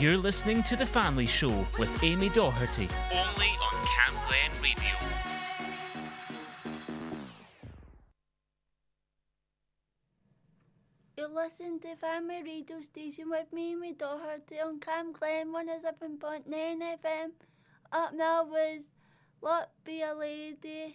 You're listening to The Family Show with Amy Doherty, only on Cam Glen Radio. You're listening to Family Radio Station with me, Amy Doherty, on Cam Glen 107.9 FM. Up now was What Be a Lady.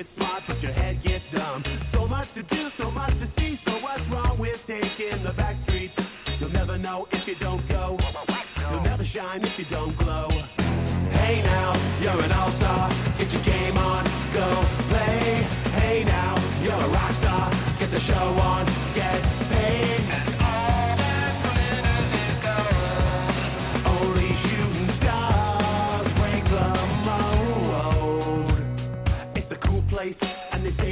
gets smart, but your head gets dumb. So much to do, so much to see. So what's wrong with taking the back streets? You'll never know if you don't go. You'll never shine if you don't glow. Hey now, you're an all-star. Get your game on, go play. Hey now, you're a rock star. Get the show on, get paid.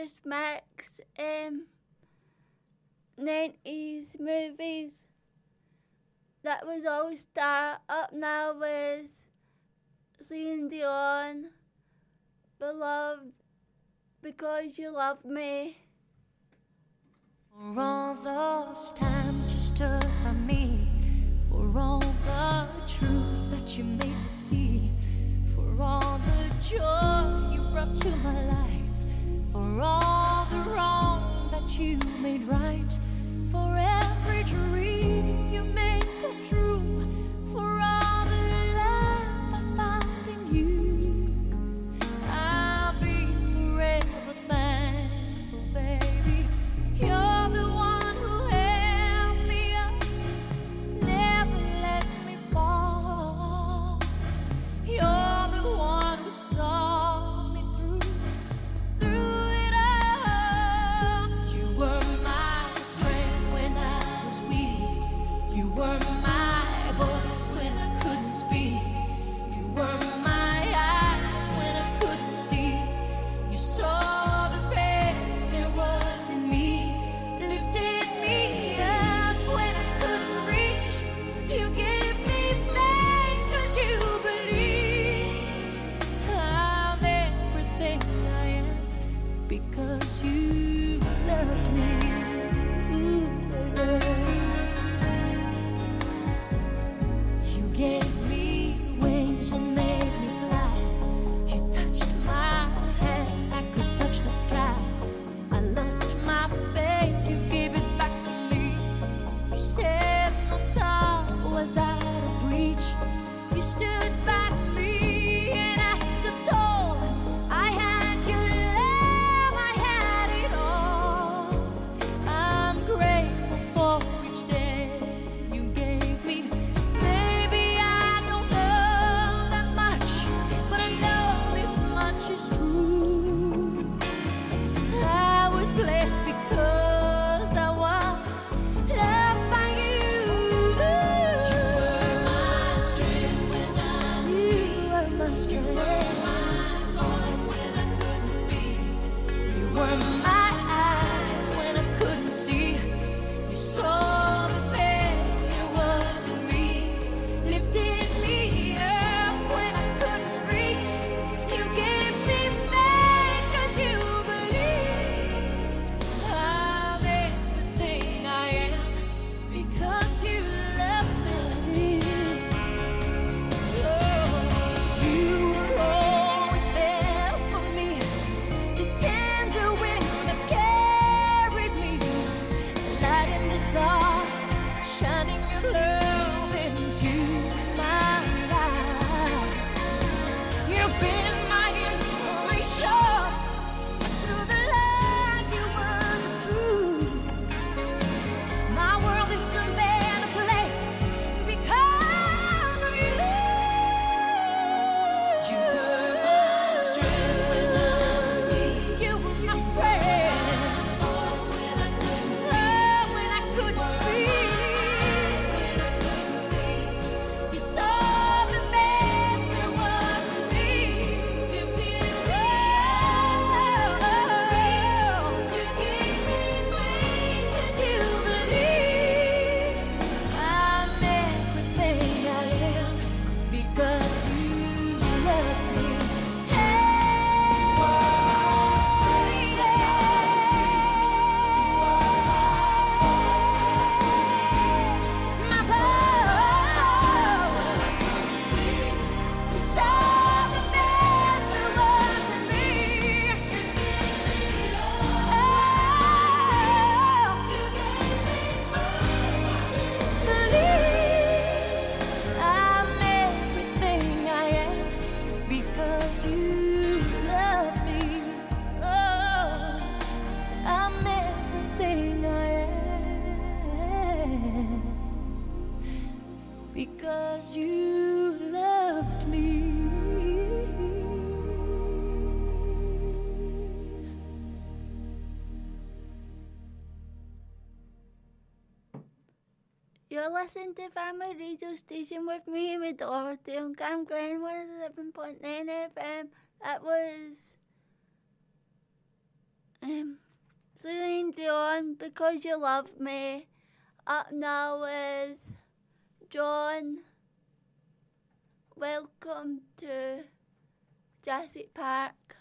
just Max um, 90s movies. That was All Star. Up now is Celine Dion, Beloved, Because You Love Me. For all those times you stood by me, for all the truth that you made me see, for all the joy you brought to my life, for all the wrong that you made right, for every dream you made You're listening to Family Radio Station with me, my Dorothy on Cam Glen 107.9 FM. That was um, Celine Dion, Because You Love Me. Up now is John. Welcome to Jurassic Park.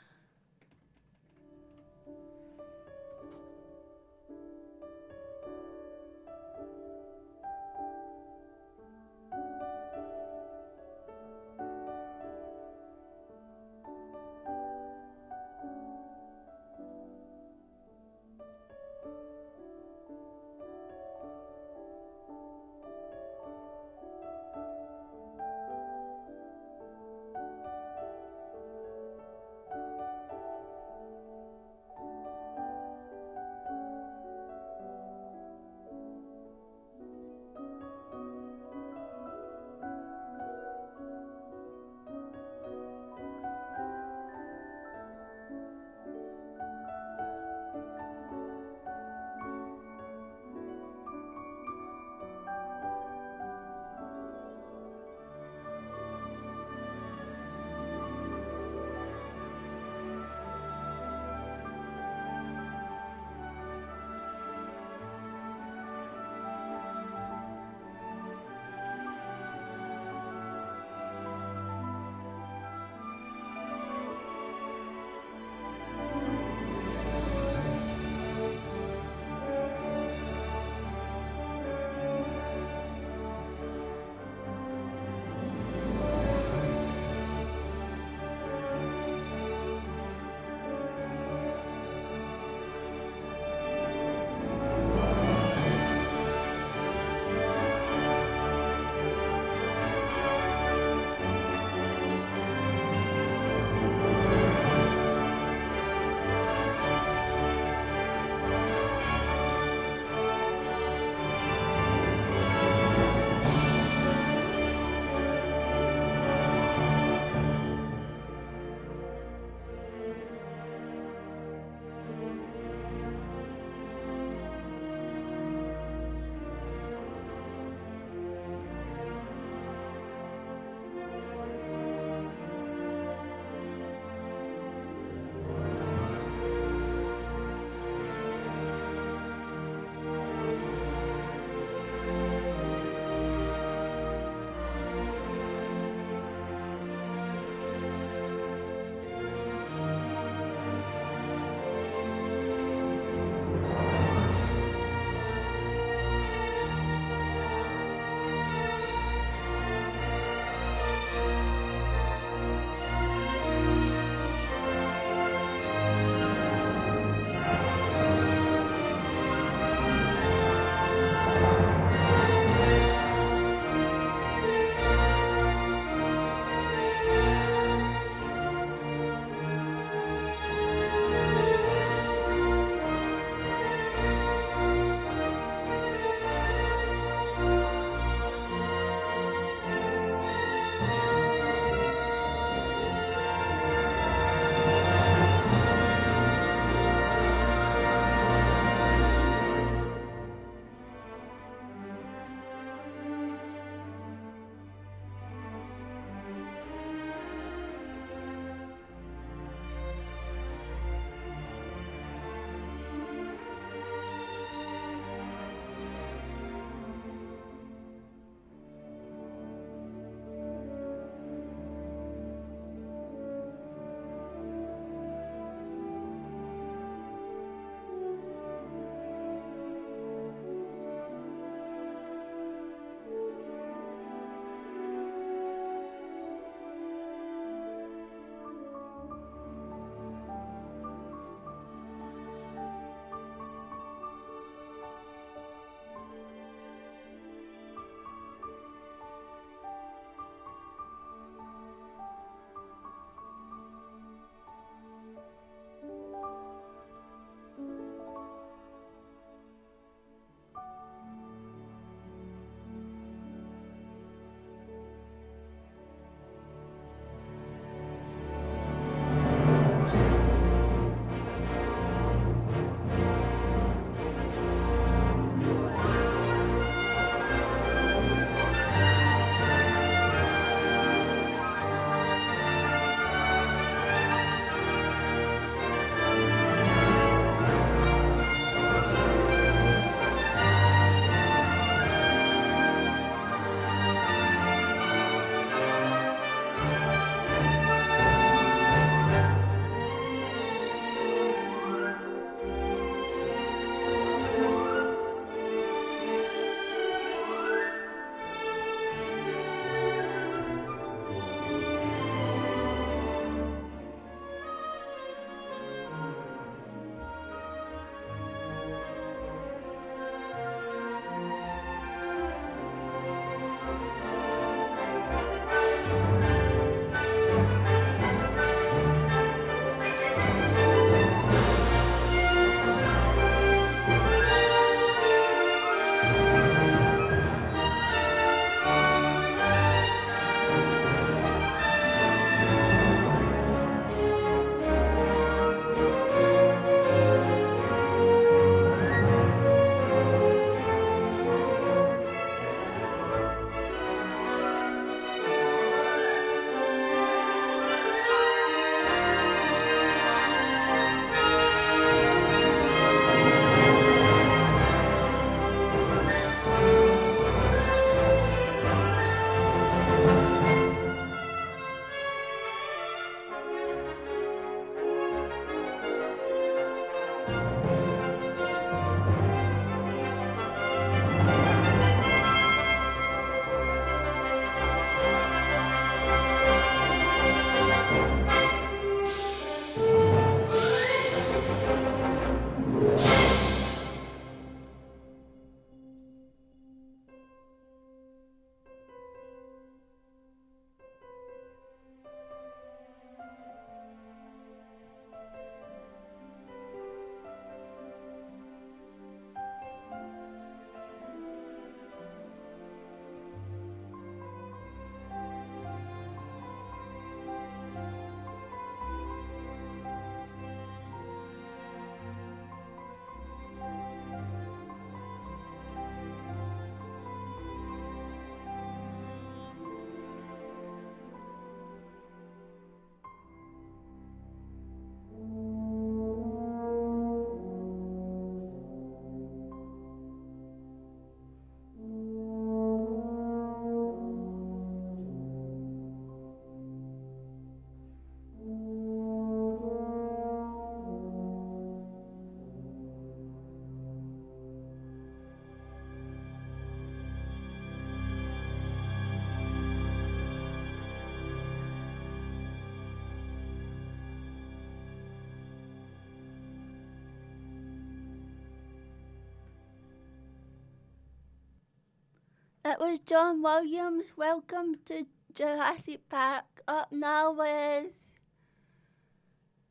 Was John Williams. Welcome to Jurassic Park. Up now is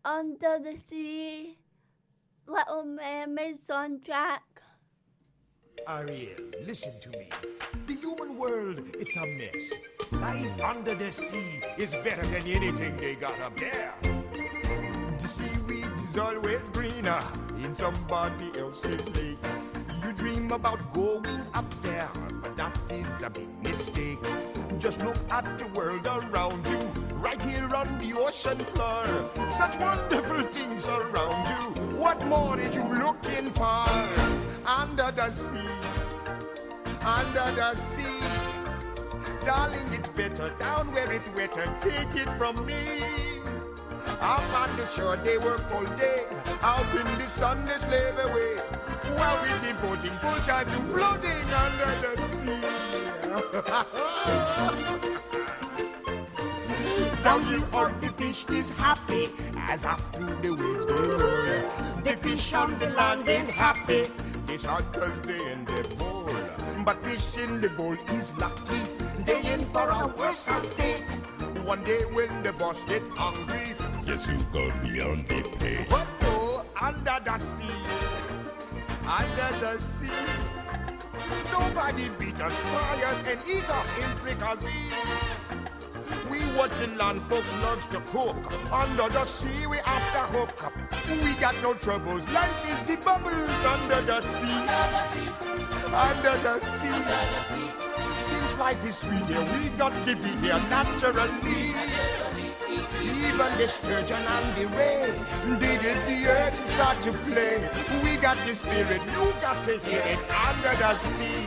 Under the Sea, Little Mermaid soundtrack. Ariel, listen to me. The human world, it's a mess. Life under the sea is better than anything they got up there. The seaweed is always greener in somebody else's lake. Dream about going up there, but that is a big mistake. Just look at the world around you, right here on the ocean floor. Such wonderful things around you. What more are you looking for? Under the sea, under the sea. Darling, it's better down where it's wetter. Take it from me. Up on the shore, they work all day. Out in the sun, they slave away. While we're devoting full time to floating under the sea. Down you on the fish is happy as after the waves they roll. The fish on the land ain't happy. They suckers they in the bowl. But fish in the bowl is lucky. They in for a worse fate. One day when the boss get hungry, Yes, you got me on the page. but go under the sea, under the sea. Nobody beat us, fry us, and eat us in fricassee. We what the land folks loves to cook. Under the sea, we after hook. We got no troubles. Life is the bubbles under the sea. Under the sea. Under the sea. Since life is sweet here, we got to be here naturally. Even the sturgeon and the ray, did the earth and start to play. We got the spirit, you got to hear it under the sea.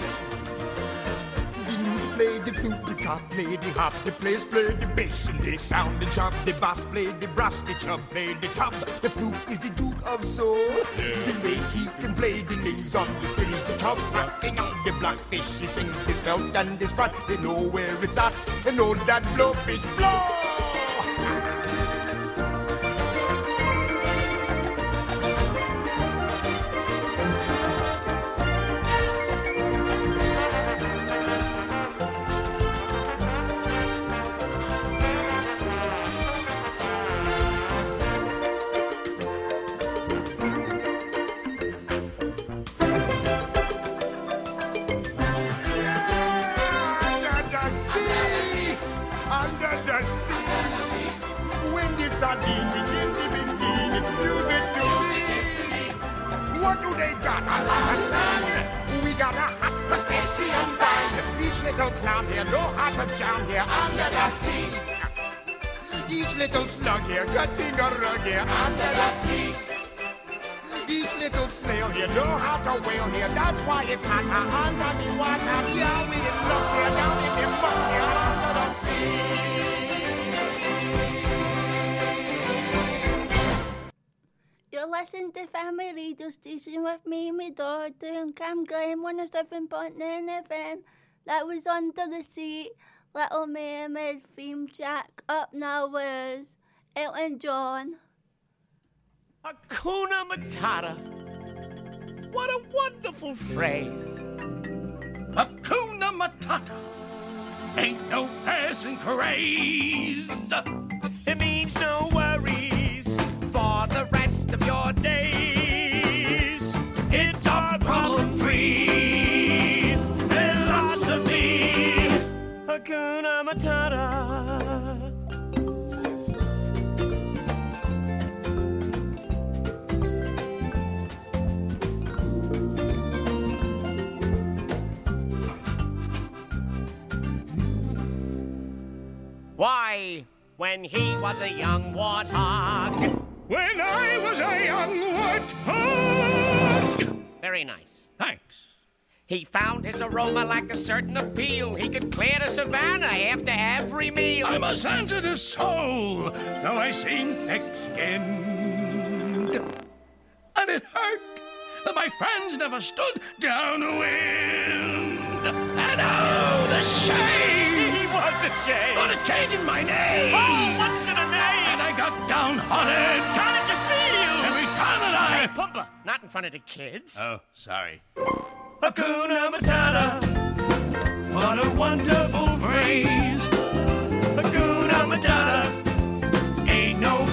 The lute play the flute, the cop play the hop, the players play the bass and they sound the chop, the bass play the brass, the chub play the top. The flute is the duke of soul. Yeah. The way he can play the names on the strings, the chub rocking on the blackfish. He sings his belt and his strut, they know where it's at, they know that blowfish blow. They got? A lot sun. We got a hot crustacean band. Each little clown here know how to jam here under the sea. Each little slug here cutting a rug here under the sea. Each little snail here know how to whale here. That's why it's hotter under the water. Yeah, we didn't look here down in the muck here under the sea. You're listening to Family Radio Station with me, my daughter, and Cam Glen, 107.9 FM. That was Under the Sea, Little Mermaid theme track. Up now is Elton John. Hakuna Matata. What a wonderful phrase. Hakuna Matata. Ain't no passing craze. It means no worries for the rest of your days. It's our problem free philosophy. Hakuna Matata. Why, when he was a young warthog. When I was a young warthog. Very nice. Thanks. He found his aroma like a certain appeal. He could clear the savannah after every meal. I'm a sensitive soul, though I seem thick-skinned. And it hurt that my friends never stood downwind. And oh, the shame! He was a change. For the change in my name! Oh, downhearted. How did you feel? Every time that I Pumbaa, not in front of the kids. Oh, sorry. Hakuna Matata. What a wonderful phrase. Hakuna Matata. Ain't no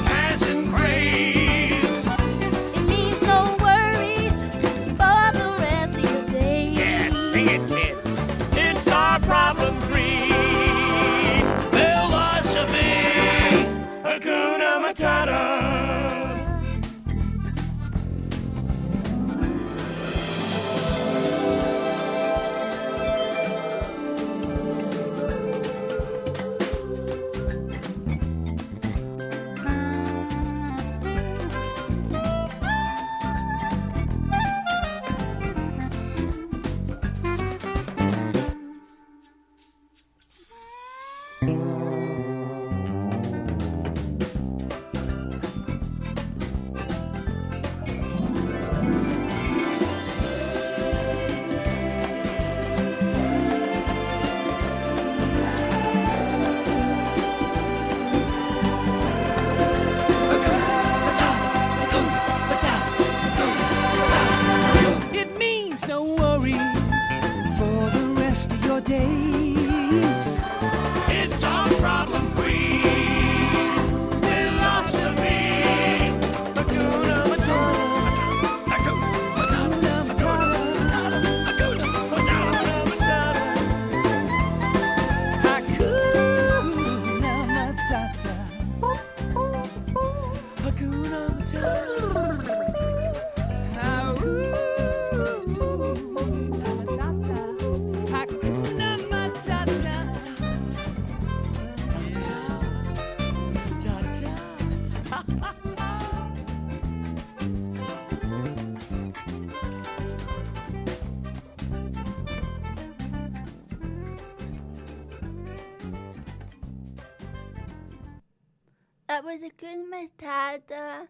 Matata.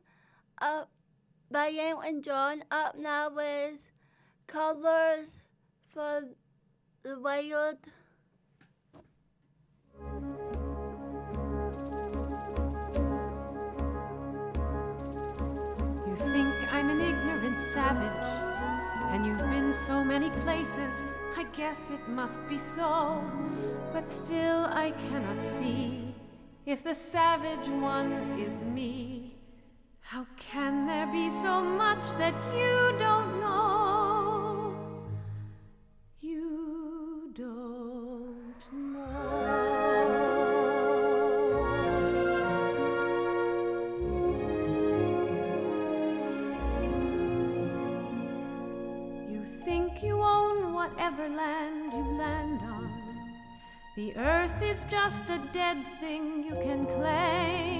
Up by Elton John. Up now with Colors for the Wild. You think I'm an ignorant savage, and you've been so many places. I guess it must be so, but still I cannot see if the savage one is me. How can there be so much that you don't know? You don't know. You think you own whatever land you land on. The earth is just a dead thing you can claim.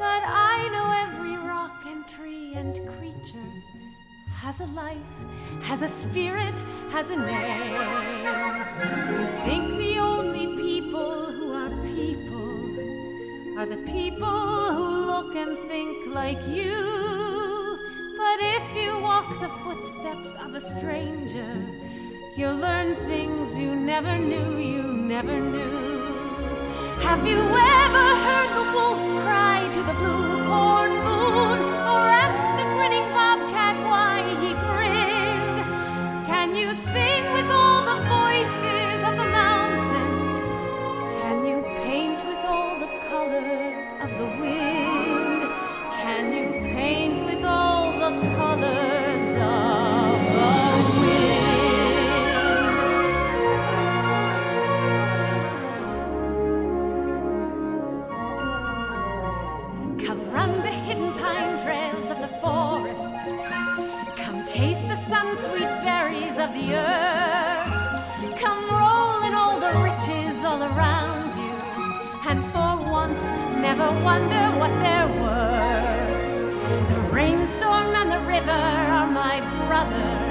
But I know every rock and tree and creature has a life, has a spirit, has a name. You think the only people who are people are the people who look and think like you. But if you walk the footsteps of a stranger, you'll learn things you never knew, you never knew. Have you the blue corn never wonder what they're worth. The rainstorm and the river are my brothers.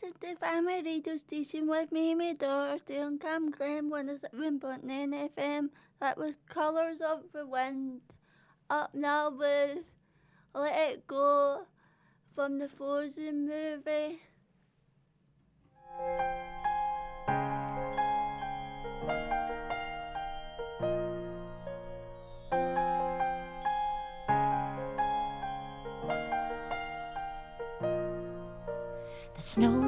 positive Family Radio Station with Mimi Doherty on Cam Glen 107.9 FM. That was Colours of the Wind. Up now was Let It Go from the Frozen movie. snow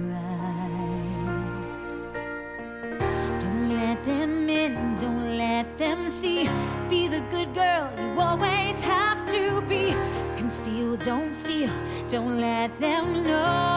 Don't let them know.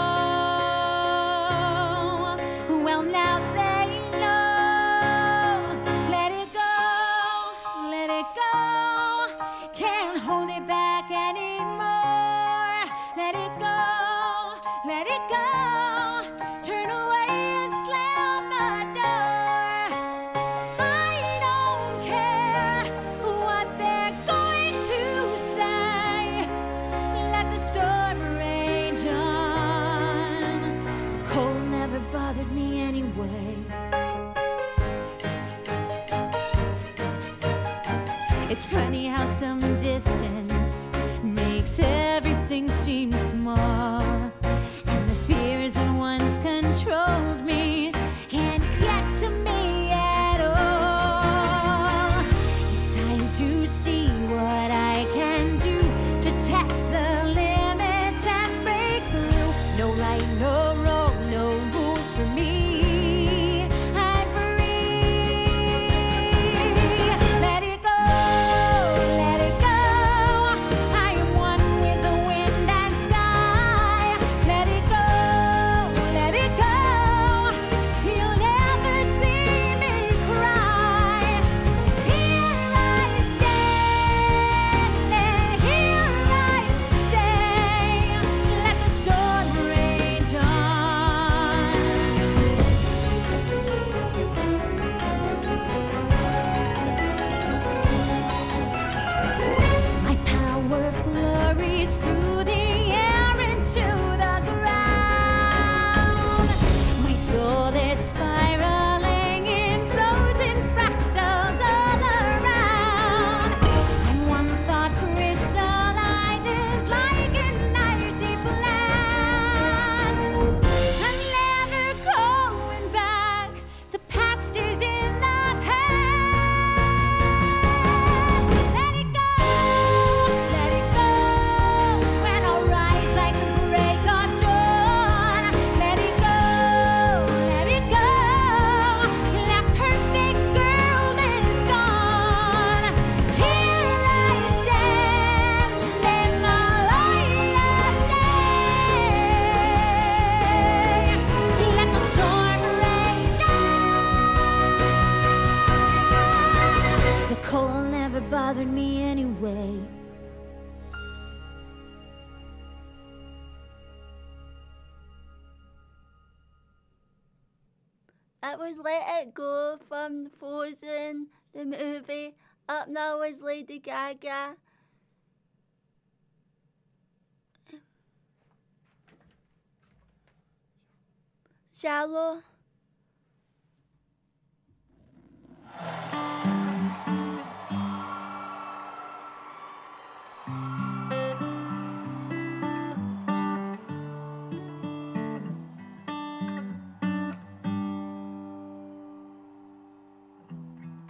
It's funny movie. Up now is Lady Gaga. Shallow.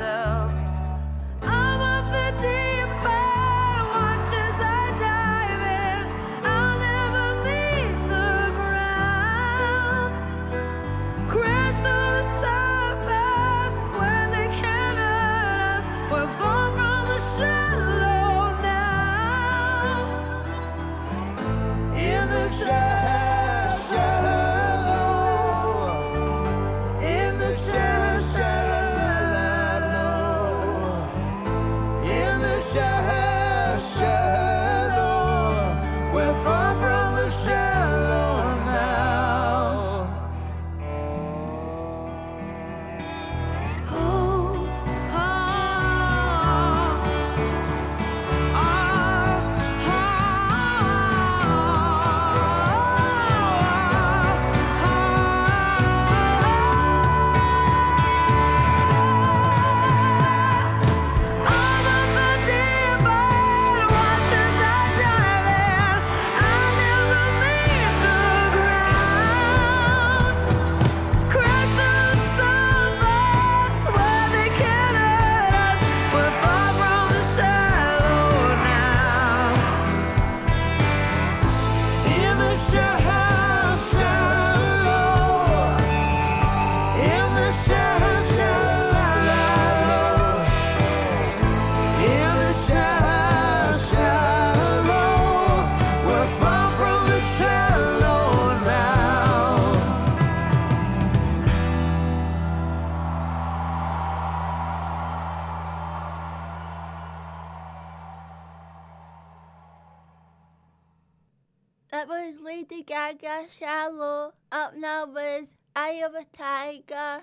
myself. Elvis, Eye of a Tiger.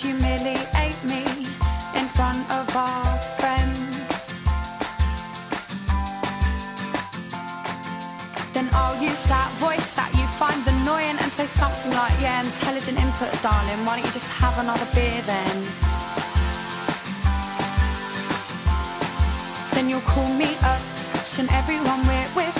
humiliate me in front of our friends. Then I'll use that voice that you find annoying and say something like, yeah, intelligent input, darling, why don't you just have another beer then? Then you'll call me up and everyone we're with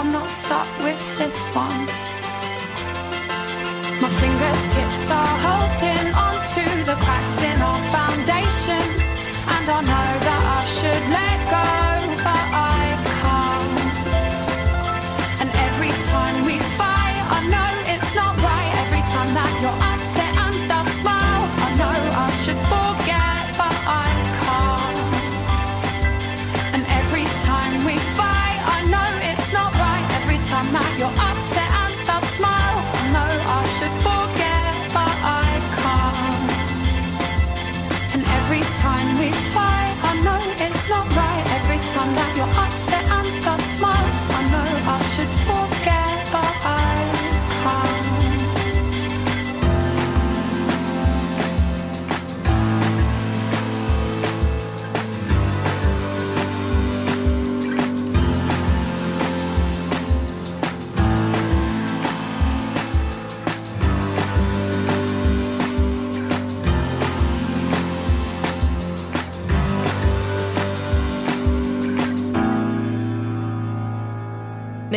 I'm not stuck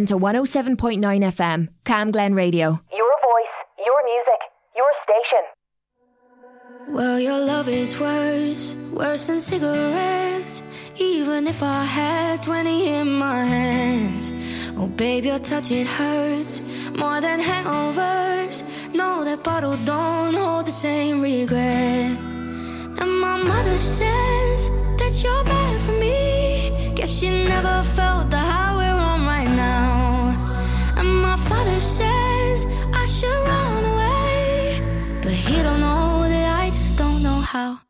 in to 107.9 FM, Cam Glen Radio. Your voice, your music, your station. Well, your love is worse, worse than cigarettes. Even if I had 20 in my hands. Oh, babe, your touch, it hurts more than hangovers. No, that bottle don't hold the same regret. And my mother says that you're bad for me. Guess she never felt the high Don't know that I just don't know how.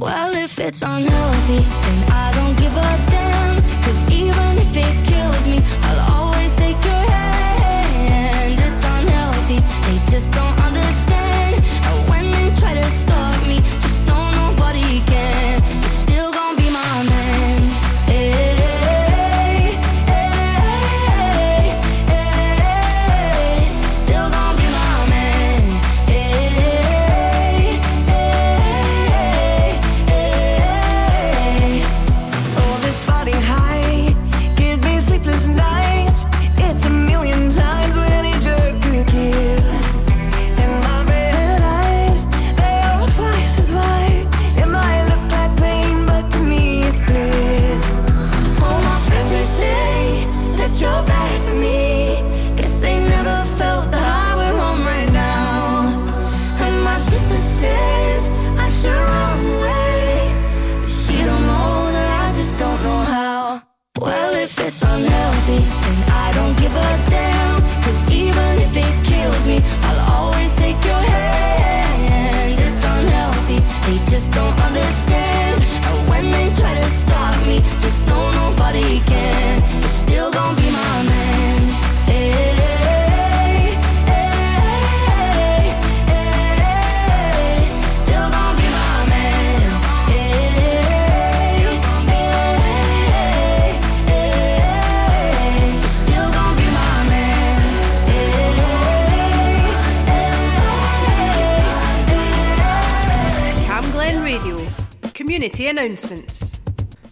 Well, if it's unhealthy, then I don't give a damn. Cause even if it kills me, I'll always take your hand. It's unhealthy, they just don't understand. And when they try to stop announcements.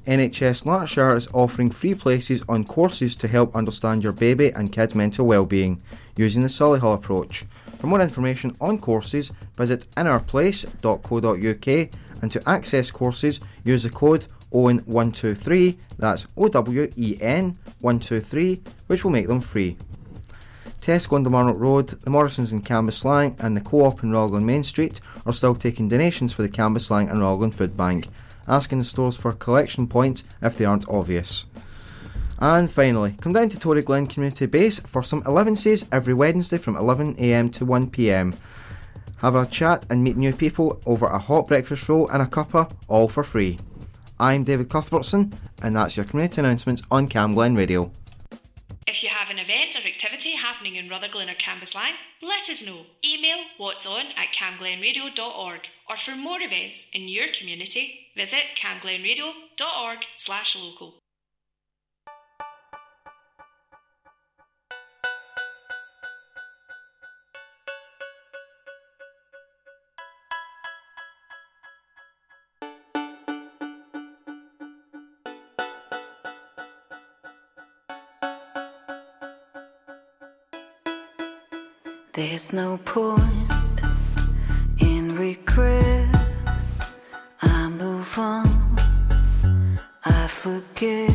NHS Lanarkshire is offering free places on courses to help understand your baby and kid's mental well-being using the Solihull approach. For more information on courses, visit inourplace.co.uk and to access courses, use the code OWEN123, that's O-W-E-N 123, which will make them free. Tesco on the Marnock Road, the Morrisons in Cambuslang and the Co-op in Rutherglen Main Street are still taking donations for the Cambuslang and Rutherglen Food Bank, asking the stores for collection points if they aren't obvious. And finally, come down to Toryglen Community Base for some 11 every Wednesday from 11am to 1pm. Have a chat and meet new people over a hot breakfast roll and a cuppa, all for free. I'm David Cuthbertson, and that's your community announcements on Cam Glen Radio. If you have an event activity happening in Rutherglen or Cambuslang, let us know. Email what's on at camglenradio.org or for more events in your community, visit camglenradio.org slash local. There's no point in regret. I move on, I forget.